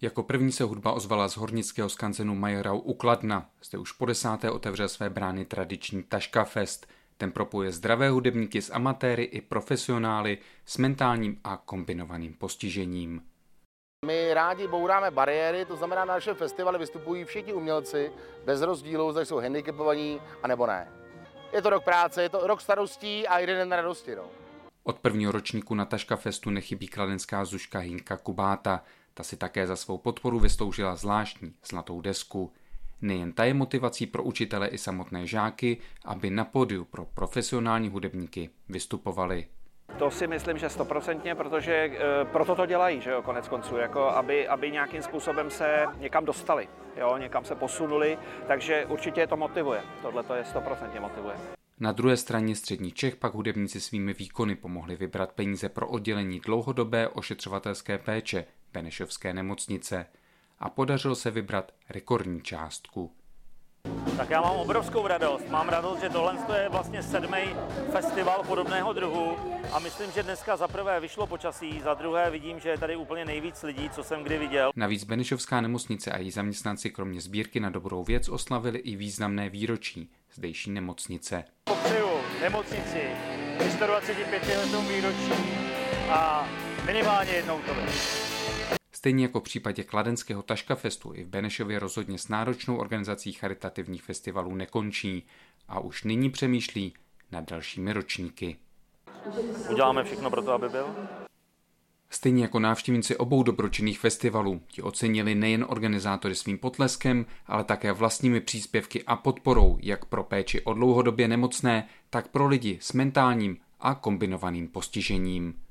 Jako první se hudba ozvala z hornického skanzenu Majerau u Kladna. Zde už po desáté otevřel své brány tradiční Taška Fest. Ten propuje zdravé hudebníky s amatéry i profesionály s mentálním a kombinovaným postižením. My rádi bouráme bariéry, to znamená, na našem festivalu vystupují všichni umělci bez rozdílu, zda jsou handicapovaní a nebo ne. Je to rok práce, je to rok starostí a jeden den radosti. No. Od prvního ročníku na Taška Festu nechybí kladenská zuška Hinka Kubáta. Ta si také za svou podporu vystoužila zvláštní zlatou desku. Nejen ta je motivací pro učitele i samotné žáky, aby na pódiu pro profesionální hudebníky vystupovali. To si myslím, že stoprocentně, protože e, proto to dělají, že jo, konec konců, jako aby, aby nějakým způsobem se někam dostali, jo, někam se posunuli, takže určitě je to motivuje, tohle to je stoprocentně motivuje. Na druhé straně střední Čech pak hudebníci svými výkony pomohli vybrat peníze pro oddělení dlouhodobé ošetřovatelské péče Benešovské nemocnice a podařilo se vybrat rekordní částku. Tak já mám obrovskou radost. Mám radost, že tohle je vlastně sedmý festival podobného druhu a myslím, že dneska za prvé vyšlo počasí, za druhé vidím, že je tady úplně nejvíc lidí, co jsem kdy viděl. Navíc Benešovská nemocnice a její zaměstnanci kromě sbírky na dobrou věc oslavili i významné výročí zdejší nemocnice. Popřeju nemocnici 125 letou výročí a minimálně jednou to. Stejně jako v případě kladenského Taška Festu i v Benešově rozhodně s náročnou organizací charitativních festivalů nekončí a už nyní přemýšlí nad dalšími ročníky. Uděláme všechno pro to, aby byl? Stejně jako návštěvníci obou dobročinných festivalů, ti ocenili nejen organizátory svým potleskem, ale také vlastními příspěvky a podporou jak pro péči o dlouhodobě nemocné, tak pro lidi s mentálním a kombinovaným postižením.